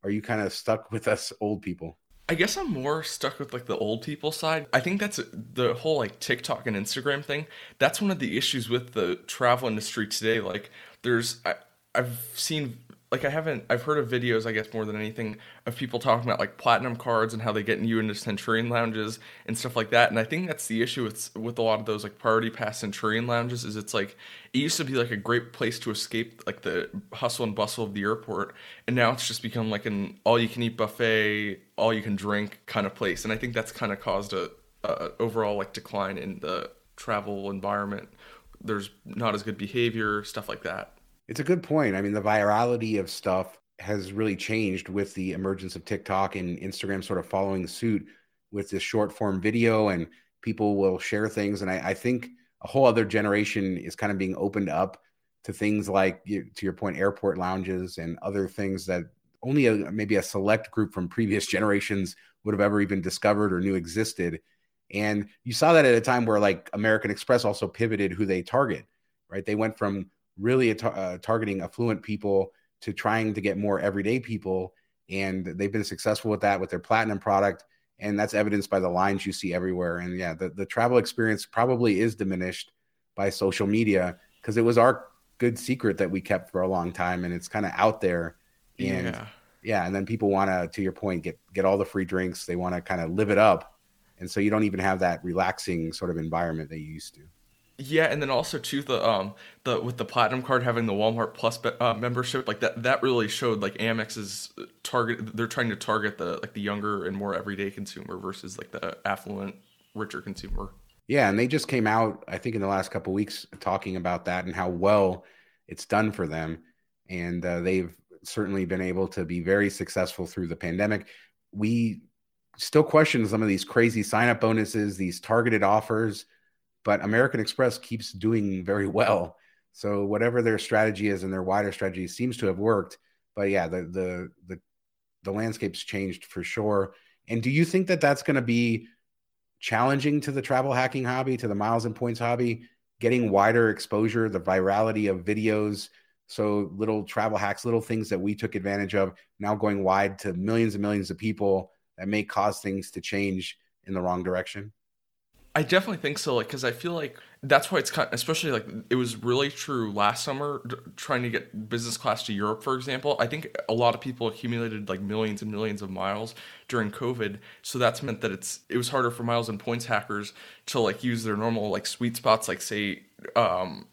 Speaker 1: are you kind of stuck with us old people?
Speaker 2: I guess I'm more stuck with like the old people side. I think that's the whole like TikTok and Instagram thing. That's one of the issues with the travel industry today. Like, there's I, I've seen like I haven't I've heard of videos I guess more than anything of people talking about like platinum cards and how they get you into Centurion lounges and stuff like that. And I think that's the issue with with a lot of those like priority pass Centurion lounges is it's like it used to be like a great place to escape like the hustle and bustle of the airport, and now it's just become like an all you can eat buffet, all you can drink kind of place. And I think that's kind of caused a, a overall like decline in the travel environment. There's not as good behavior, stuff like that.
Speaker 1: It's a good point. I mean, the virality of stuff has really changed with the emergence of TikTok and Instagram sort of following suit with this short form video, and people will share things. And I, I think a whole other generation is kind of being opened up to things like, to your point, airport lounges and other things that only a, maybe a select group from previous generations would have ever even discovered or knew existed. And you saw that at a time where like American Express also pivoted who they target, right? They went from really uh, targeting affluent people to trying to get more everyday people. And they've been successful with that with their platinum product. And that's evidenced by the lines you see everywhere. And yeah, the, the travel experience probably is diminished by social media because it was our good secret that we kept for a long time and it's kind of out there. And yeah. yeah, and then people want to, to your point, get get all the free drinks. They want to kind of live it up. And so you don't even have that relaxing sort of environment that you used to.
Speaker 2: Yeah, and then also too the um the with the platinum card having the Walmart Plus uh, membership like that that really showed like Amex's target they're trying to target the like the younger and more everyday consumer versus like the affluent richer consumer.
Speaker 1: Yeah, and they just came out I think in the last couple weeks talking about that and how well it's done for them and uh, they've certainly been able to be very successful through the pandemic. we still question some of these crazy sign up bonuses, these targeted offers, but American Express keeps doing very well. So whatever their strategy is and their wider strategy seems to have worked. But yeah, the the the the landscape's changed for sure. And do you think that that's going to be challenging to the travel hacking hobby, to the miles and points hobby, getting wider exposure, the virality of videos? So little travel hacks, little things that we took advantage of, now going wide to millions and millions of people that may cause things to change in the wrong direction?
Speaker 2: I definitely think so. Like, because I feel like that's why it's kind, Of, especially like it was really true last summer d- trying to get business class to Europe, for example. I think a lot of people accumulated like millions and millions of miles during COVID, so that's meant that it's it was harder for miles and points hackers to like use their normal like sweet spots, like say um,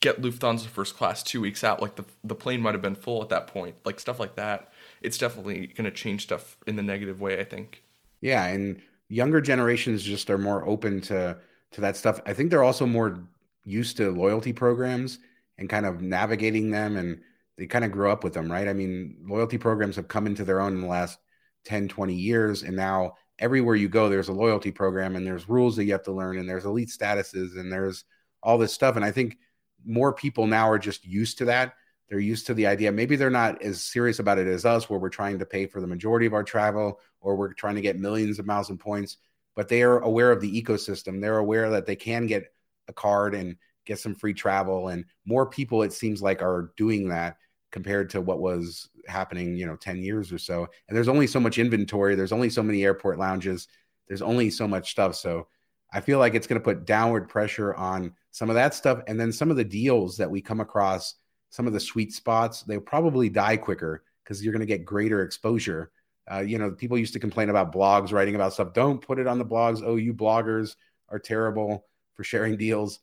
Speaker 2: get Lufthansa first class two weeks out. Like the the plane might have been full at that point, like stuff like that. It's definitely going to change stuff in the negative way. I think.
Speaker 1: Yeah, and younger generations just are more open to to that stuff. I think they're also more used to loyalty programs and kind of navigating them and they kind of grew up with them, right? I mean, loyalty programs have come into their own in the last 10, 20 years and now everywhere you go there's a loyalty program and there's rules that you have to learn and there's elite statuses and there's all this stuff and I think more people now are just used to that. They're used to the idea. Maybe they're not as serious about it as us, where we're trying to pay for the majority of our travel or we're trying to get millions of miles and points, but they are aware of the ecosystem. They're aware that they can get a card and get some free travel. And more people, it seems like, are doing that compared to what was happening, you know, 10 years or so. And there's only so much inventory, there's only so many airport lounges, there's only so much stuff. So I feel like it's going to put downward pressure on some of that stuff. And then some of the deals that we come across, some of the sweet spots, they'll probably die quicker because you're going to get greater exposure uh, you know, people used to complain about blogs writing about stuff. Don't put it on the blogs. Oh, you bloggers are terrible for sharing deals.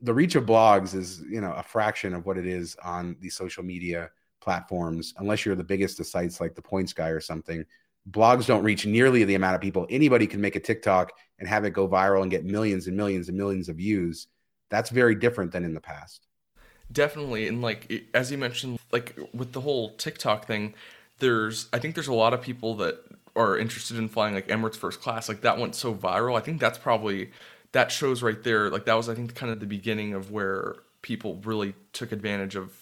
Speaker 1: The reach of blogs is, you know, a fraction of what it is on the social media platforms, unless you're the biggest of sites like the Points Guy or something. Blogs don't reach nearly the amount of people. Anybody can make a TikTok and have it go viral and get millions and millions and millions of views. That's very different than in the past.
Speaker 2: Definitely, and like as you mentioned, like with the whole TikTok thing, there's I think there's a lot of people that are interested in flying like Emirates first class. Like that went so viral. I think that's probably that shows right there. Like that was I think kind of the beginning of where people really took advantage of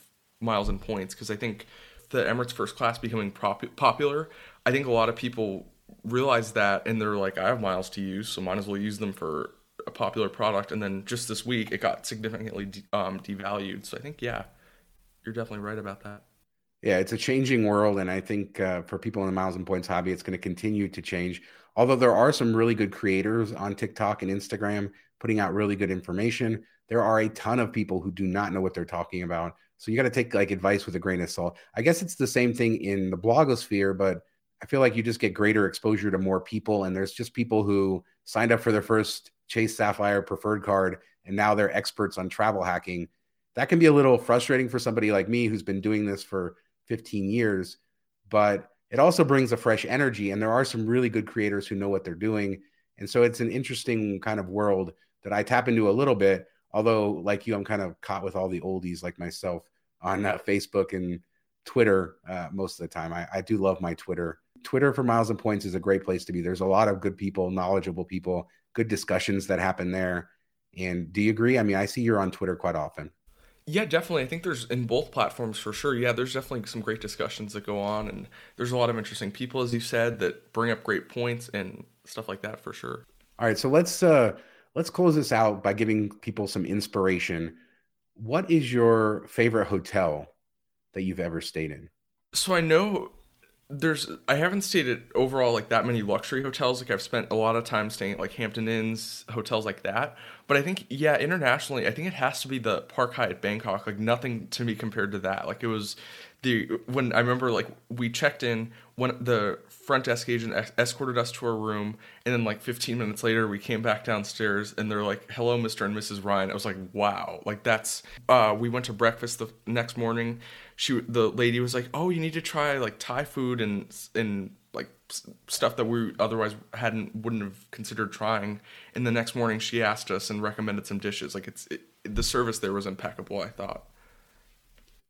Speaker 2: miles and points because I think the Emirates first class becoming popular. I think a lot of people realize that and they're like, I have miles to use, so might as well use them for a popular product. And then just this week, it got significantly de- um, devalued. So I think yeah, you're definitely right about that
Speaker 1: yeah, it's a changing world, and I think uh, for people in the miles and points hobby, it's going to continue to change. Although there are some really good creators on TikTok and Instagram putting out really good information, there are a ton of people who do not know what they're talking about. So you got to take like advice with a grain of salt. I guess it's the same thing in the blogosphere, but I feel like you just get greater exposure to more people, and there's just people who signed up for their first Chase Sapphire preferred card, and now they're experts on travel hacking. That can be a little frustrating for somebody like me who's been doing this for 15 years, but it also brings a fresh energy. And there are some really good creators who know what they're doing. And so it's an interesting kind of world that I tap into a little bit. Although, like you, I'm kind of caught with all the oldies like myself on uh, Facebook and Twitter uh, most of the time. I, I do love my Twitter. Twitter for Miles and Points is a great place to be. There's a lot of good people, knowledgeable people, good discussions that happen there. And do you agree? I mean, I see you're on Twitter quite often.
Speaker 2: Yeah, definitely. I think there's in both platforms for sure. Yeah, there's definitely some great discussions that go on, and there's a lot of interesting people, as you said, that bring up great points and stuff like that for sure.
Speaker 1: All right, so let's uh let's close this out by giving people some inspiration. What is your favorite hotel that you've ever stayed in?
Speaker 2: So I know there's I haven't stayed at overall like that many luxury hotels. Like I've spent a lot of time staying at like Hampton Inns, hotels like that. But I think yeah, internationally, I think it has to be the Park Hyatt Bangkok. Like nothing to me compared to that. Like it was the when I remember like we checked in when the front desk agent escorted us to our room and then like 15 minutes later we came back downstairs and they're like hello mr and mrs ryan i was like wow like that's uh we went to breakfast the next morning she the lady was like oh you need to try like thai food and and like stuff that we otherwise hadn't wouldn't have considered trying and the next morning she asked us and recommended some dishes like it's it, the service there was impeccable i thought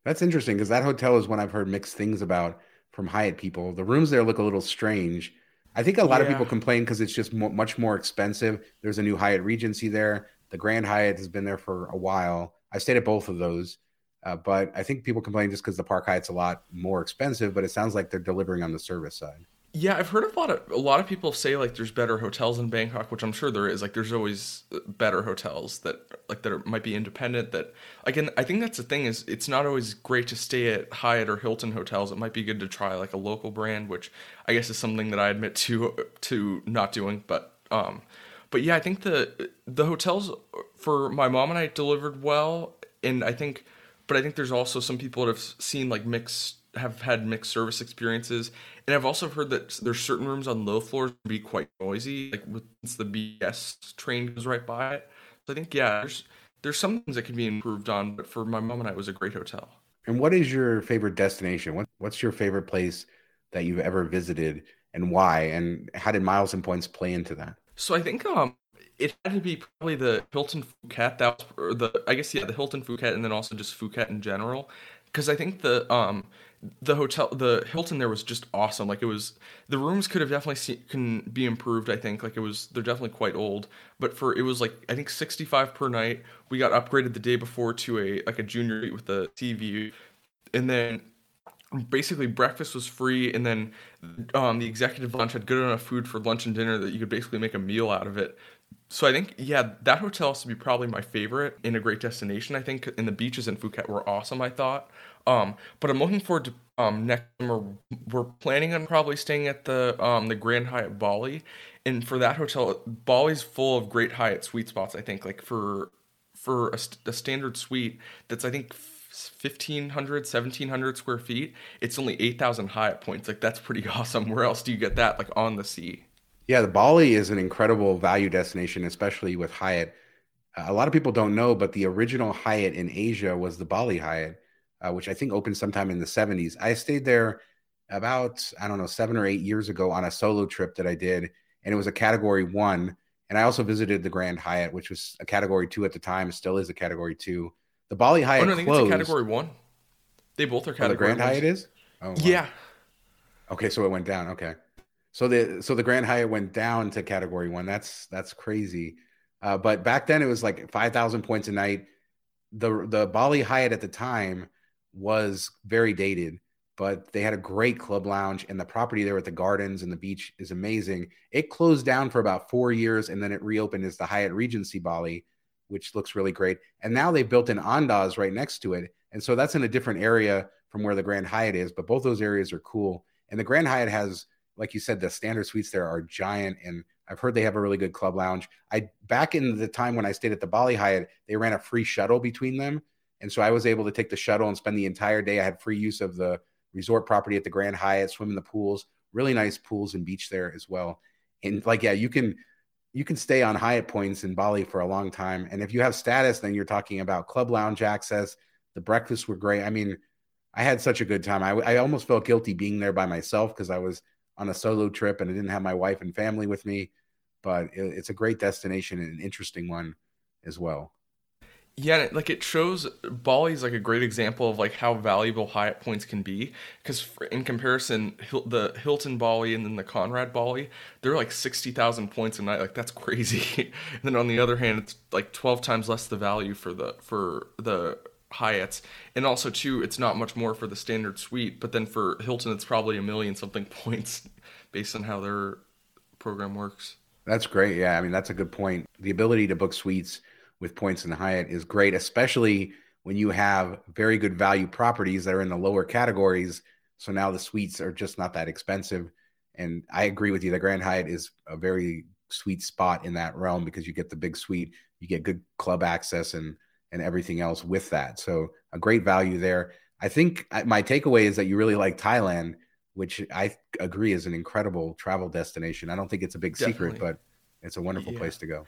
Speaker 1: that's interesting because that hotel is one I've heard mixed things about from Hyatt people. The rooms there look a little strange. I think a lot of people complain because it's just mo- much more expensive. There's a new Hyatt Regency there. The Grand Hyatt has been there for a while. I stayed at both of those, uh, but I think people complain just because the Park Hyatt's a lot more expensive. But it sounds like they're delivering on the service side.
Speaker 2: Yeah, I've heard a lot of a lot of people say like there's better hotels in Bangkok, which I'm sure there is. Like there's always better hotels that like that are, might be independent. That again, I think that's the thing is it's not always great to stay at Hyatt or Hilton hotels. It might be good to try like a local brand, which I guess is something that I admit to to not doing. But um, but yeah, I think the the hotels for my mom and I delivered well, and I think, but I think there's also some people that have seen like mixed have had mixed service experiences, and I've also heard that there's certain rooms on low floors be quite noisy, like with- since the BTS train goes right by it. So I think yeah, there's there's some things that can be improved on, but for my mom and I, it was a great hotel.
Speaker 1: And what is your favorite destination? What, what's your favorite place that you've ever visited, and why? And how did miles and points play into that?
Speaker 2: So I think um it had to be probably the Hilton Phuket that was or the I guess yeah the Hilton Phuket and then also just Phuket in general. Because I think the um the hotel the Hilton there was just awesome. Like it was the rooms could have definitely see, can be improved I think. Like it was they're definitely quite old. But for it was like I think 65 per night. We got upgraded the day before to a like a junior with the TV and then basically breakfast was free. And then um, the executive lunch had good enough food for lunch and dinner that you could basically make a meal out of it so i think yeah that hotel has to be probably my favorite in a great destination i think and the beaches in phuket were awesome i thought. Um, but i'm looking forward to um, next summer. We're planning on probably staying at the um, the grand hyatt bali. And for that hotel bali's full of great hyatt sweet spots i think like for for a, a standard suite that's I think 1500 1700 square feet it's only 8000 Hyatt points. Like that's pretty awesome. Where else do you get that like on the sea
Speaker 1: Yeah, the Bali is an incredible value destination, especially with Hyatt. Uh, a lot of people don't know, but the original Hyatt in Asia was the Bali Hyatt, uh, which I think opened sometime in the 70s. I stayed there about, I don't know, seven or eight years ago on a solo trip that I did, and it was a category one. And I also visited the Grand Hyatt, which was a category two at the time, still is a category two. The Bali Hyatt
Speaker 2: oh no I think
Speaker 1: closed.
Speaker 2: it's a category 1 they both are
Speaker 1: Oh, the Grand
Speaker 2: ones.
Speaker 1: Hyatt is? Oh, wow.
Speaker 2: yeah
Speaker 1: Okay, so it went down. Okay, so the so the Grand Hyatt went down to Category One. That's that's crazy. Uh, but back then it was like five thousand points a night. The the Bali Hyatt at the time was very dated, but they had a great club lounge, and the property there with the gardens and the beach is amazing. It closed down for about four years, and then it reopened as the Hyatt Regency Bali, which looks really great. And now they built an Andaz right next to it, and so that's in a different area from where the Grand Hyatt is. But both those areas are cool. And the Grand Hyatt has, like you said, the standard suites there are giant, and I've heard they have a really good club lounge. I back in the time when I stayed at the Bali Hyatt, they ran a free shuttle between them, and so I was able to take the shuttle and spend the entire day. I had free use of the resort property at the Grand Hyatt, swim in the pools, really nice pools and beach there as well. And like, yeah, you can you can stay on Hyatt points in Bali for a long time. And if you have status, then you're talking about club lounge access. The breakfasts were great. I mean, I had such a good time. I, I almost felt guilty being there by myself because I was on a solo trip and I didn't have my wife and family with me. But it, it's a great destination and an interesting one as well.
Speaker 2: Yeah, like it shows Bali is like a great example of like how valuable Hyatt points can be. Because in comparison, Hil- the Hilton Bali and then the Conrad Bali, they're like sixty thousand points a night. Like that's crazy. and then on the other hand, it's like twelve times less the value for the for the Hyatts, and also too, it's not much more for the standard suite. But then for Hilton, it's probably a million something points based on how their program works.
Speaker 1: That's great. Yeah, I mean that's a good point. The ability to book suites with points in Hyatt is great, especially when you have very good value properties that are in the lower categories. So now the suites are just not that expensive. And I agree with you. The Grand Hyatt is a very sweet spot in that realm because you get the big suite, you get good club access and and everything else with that. So a great value there. I think uh, my takeaway is that you really like Thailand, which I agree is an incredible travel destination. I don't think it's a big secret, but it's a wonderful
Speaker 2: Yeah.
Speaker 1: place to go.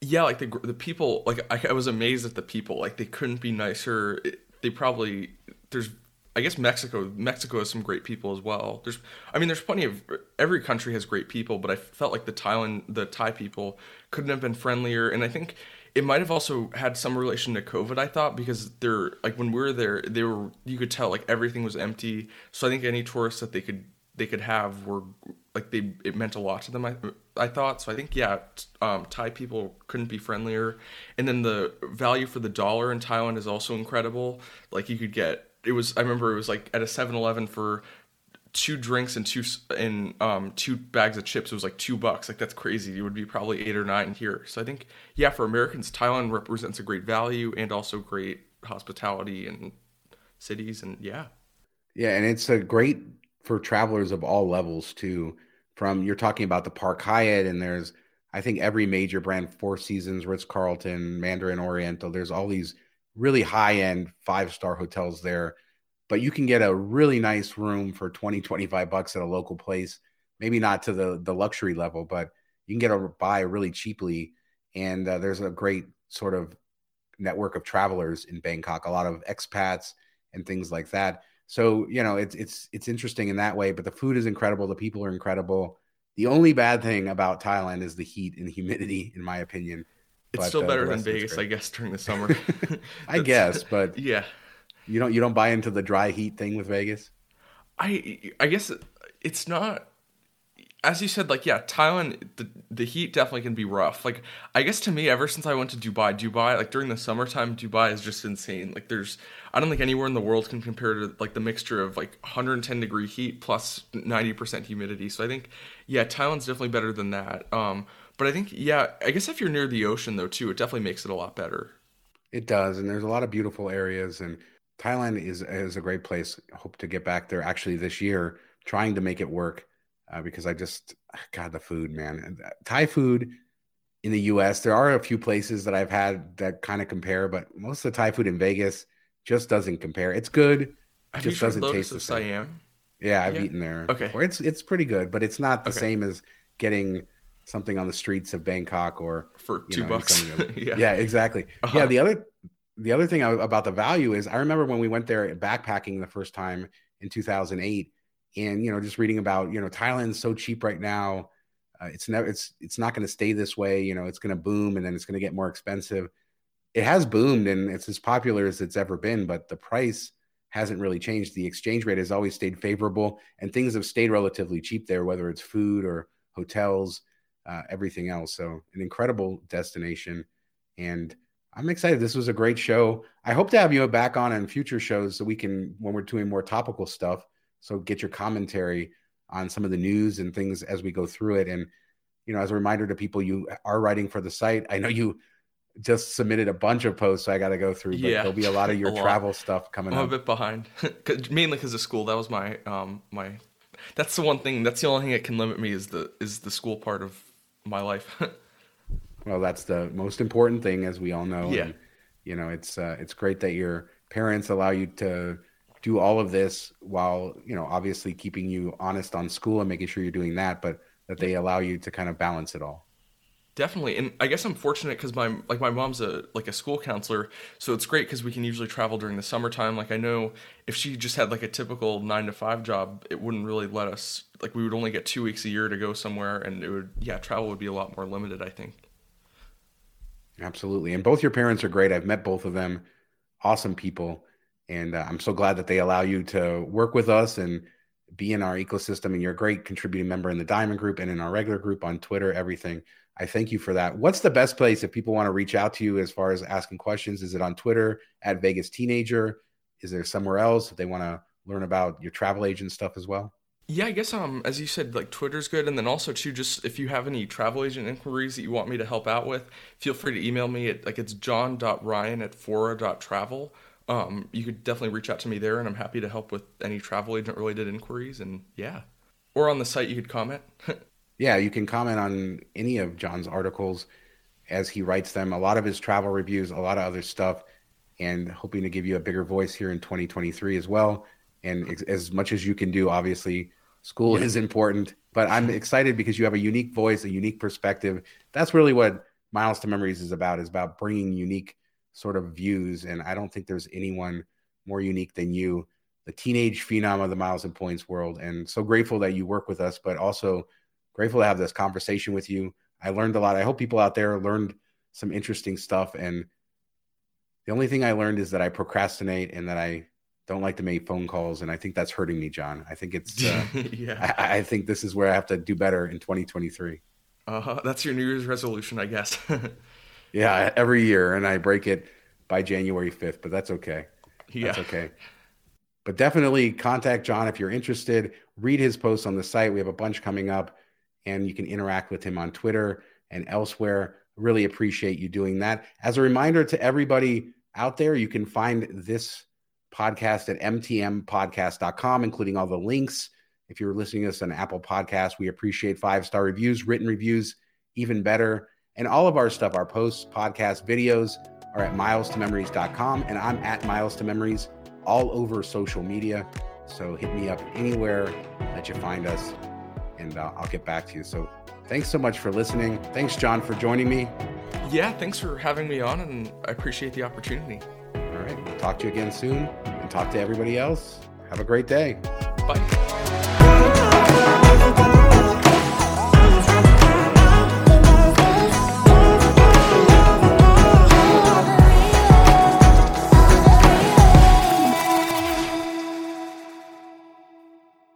Speaker 2: yeah like the the people like I, I was amazed at the people like they couldn't be nicer it, they probably there's i guess mexico mexico has some great people as well there's i mean there's plenty of every country has great people but i felt like the thailand the thai people couldn't have been friendlier and i think it might have also had some relation to COVID. I thought because they're like when we were there, they were you could tell like everything was empty. So I think any tourists that they could they could have were like they it meant a lot to them. I I thought so. I think yeah, um, Thai people couldn't be friendlier, and then the value for the dollar in Thailand is also incredible. Like you could get it was I remember it was like at a 7-Eleven for two drinks and two and um two bags of chips it was like two bucks like that's crazy it would be probably eight or nine here so i think yeah for americans thailand represents a great value and also great hospitality and cities and yeah
Speaker 1: Yeah, and it's a great for travelers of all levels too. From you're talking about the Park Hyatt, and there's I think every major brand, Four Seasons, Ritz Carlton, Mandarin Oriental. There's all these really high end five star hotels there, but you can get a really nice room for 20, 25 bucks at a local place. Maybe not to the the luxury level, but you can get a buy really cheaply. And uh, there's a great sort of network of travelers in Bangkok, a lot of expats and things like that. So you know, it's it's it's interesting in that way. But the food is incredible. The people are incredible. The only bad thing about Thailand is the heat and humidity, in my opinion.
Speaker 2: it's
Speaker 1: But,
Speaker 2: still
Speaker 1: uh,
Speaker 2: better than
Speaker 1: rest of it's
Speaker 2: vegas i guess during the summer
Speaker 1: I guess, but
Speaker 2: yeah
Speaker 1: you don't you don't buy into the dry heat thing with Vegas.
Speaker 2: I I guess it's not as you said like yeah Thailand the the heat definitely can be rough. Like I guess to me ever since I went to Dubai Dubai like during the summertime Dubai is just insane. Like there's I don't think anywhere in the world can compare to like the mixture of like 110 degree heat plus 90% humidity. So I think yeah Thailand's definitely better than that. Um but I think yeah I guess if you're near the ocean though too it definitely makes it a lot better.
Speaker 1: It does, and there's a lot of beautiful areas, and Thailand is is a great place. Hope to get back there actually this year, trying to make it work, uh, because I just God the food, man, Thai food in the U.S. There are a few places that I've had that kind of compare, but most of the Thai food in Vegas just doesn't compare. It's good,
Speaker 2: have
Speaker 1: just doesn't taste the same.
Speaker 2: Siam
Speaker 1: Yeah, I've
Speaker 2: Yeah.
Speaker 1: eaten there.
Speaker 2: Okay.
Speaker 1: Or it's it's pretty good, but it's not the
Speaker 2: Okay.
Speaker 1: same as getting something on the streets of Bangkok or
Speaker 2: for two
Speaker 1: know,
Speaker 2: bucks
Speaker 1: some of the-
Speaker 2: yeah
Speaker 1: yeah, exactly.
Speaker 2: Uh-huh.
Speaker 1: Yeah, the other the other thing about the value is I remember when we went there backpacking the first time in 2008 and you know just reading about, you know, Thailand's so cheap right now. Uh, it's never it's it's not going to stay this way, you know, it's going to boom and then it's going to get more expensive. It has boomed and it's as popular as it's ever been, but the price hasn't really changed. The exchange rate has always stayed favorable and things have stayed relatively cheap there whether it's food or hotels, uh, everything else. So, an incredible destination and I'm excited. This was a great show. I hope to have you back on in future shows so we can, when we're doing more topical stuff, so get your commentary on some of the news and things as we go through it. And, you know, as a reminder to people, you are writing for the site. I know you just submitted a bunch of posts so I got to go through, but
Speaker 2: Yeah,
Speaker 1: there'll be a lot of your
Speaker 2: a lot.
Speaker 1: travel stuff coming
Speaker 2: I'm a
Speaker 1: up.
Speaker 2: bit behind, mainly because of school. That was my um my. That's the one thing. That's the only thing that can limit me is the is the school part of my life.
Speaker 1: Well, that's the most important thing, as we all know.
Speaker 2: Yeah.
Speaker 1: And, you know, it's uh, it's great that your parents allow you to do all of this while you know obviously keeping you honest on school and making sure you're doing that, but that they allow you to kind of balance it all.
Speaker 2: Definitely, and I guess I'm fortunate because my like my mom's a like a school counselor, so it's great because we can usually travel during the summertime. Like I know if she just had like a typical nine to five job, it wouldn't really let us. Like we would only get two weeks a year to go somewhere, and it would yeah travel would be a lot more limited. I think.
Speaker 1: Absolutely. And both your parents are great. I've met both of them. Awesome people. And uh, I'm so glad that they allow you to work with us and be in our ecosystem. And you're a great contributing member in the Diamond Group and in our regular group on Twitter, everything. I thank you for that. What's the best place if people want to reach out to you as far as asking questions? Is it on Twitter at Vegas Teenager? Is there somewhere else if they want to learn about your travel agent stuff as well?
Speaker 2: Yeah, I guess um as you said, like Twitter's good, and then also too, just if you have any travel agent inquiries that you want me to help out with, feel free to email me at like it's john.ryan at fora.travel. Um, you could definitely reach out to me there, and I'm happy to help with any travel agent related inquiries. And yeah, or on the site you could comment.
Speaker 1: Yeah, you can comment on any of John's articles as he writes them. A lot of his travel reviews, a lot of other stuff, and hoping to give you a bigger voice here in 2023 as well. And as much as you can do, obviously, school is important. But I'm excited because you have a unique voice, a unique perspective. That's really what Miles to Memories is about. Is about bringing unique sort of views. And I don't think there's anyone more unique than you, the teenage phenom of the Miles and Points world. And so grateful that you work with us, but also grateful to have this conversation with you. I learned a lot. I hope people out there learned some interesting stuff. And the only thing I learned is that I procrastinate and that I don't like to make phone calls. And I think that's hurting me, John. I think it's, uh,
Speaker 2: yeah.
Speaker 1: I, I think this is where I have to do better in 2023.
Speaker 2: Uh-huh. That's your New Year's resolution, I guess.
Speaker 1: Yeah, every year. And I break it by January 5th, but that's okay.
Speaker 2: yeah.
Speaker 1: That's okay. But definitely contact John if you're interested. Read his posts on the site. We have a bunch coming up, and you can interact with him on Twitter and elsewhere. Really appreciate you doing that. As a reminder to everybody out there, you can find this podcast at mtmpodcast.com, including all the links. If you're listening to us on Apple Podcasts, we appreciate five star reviews, written reviews, even better. And all of our stuff, our posts, podcasts, videos are at milestomemories.com. And I'm at Miles to Memories all over social media. So hit me up anywhere that you find us, and uh, I'll get back to you. So thanks so much for listening. Thanks, John, for joining me.
Speaker 2: Yeah, thanks for having me on, and I appreciate the opportunity.
Speaker 1: All right. We'll talk to you again soon and talk to everybody else. Have a great day.
Speaker 2: Bye.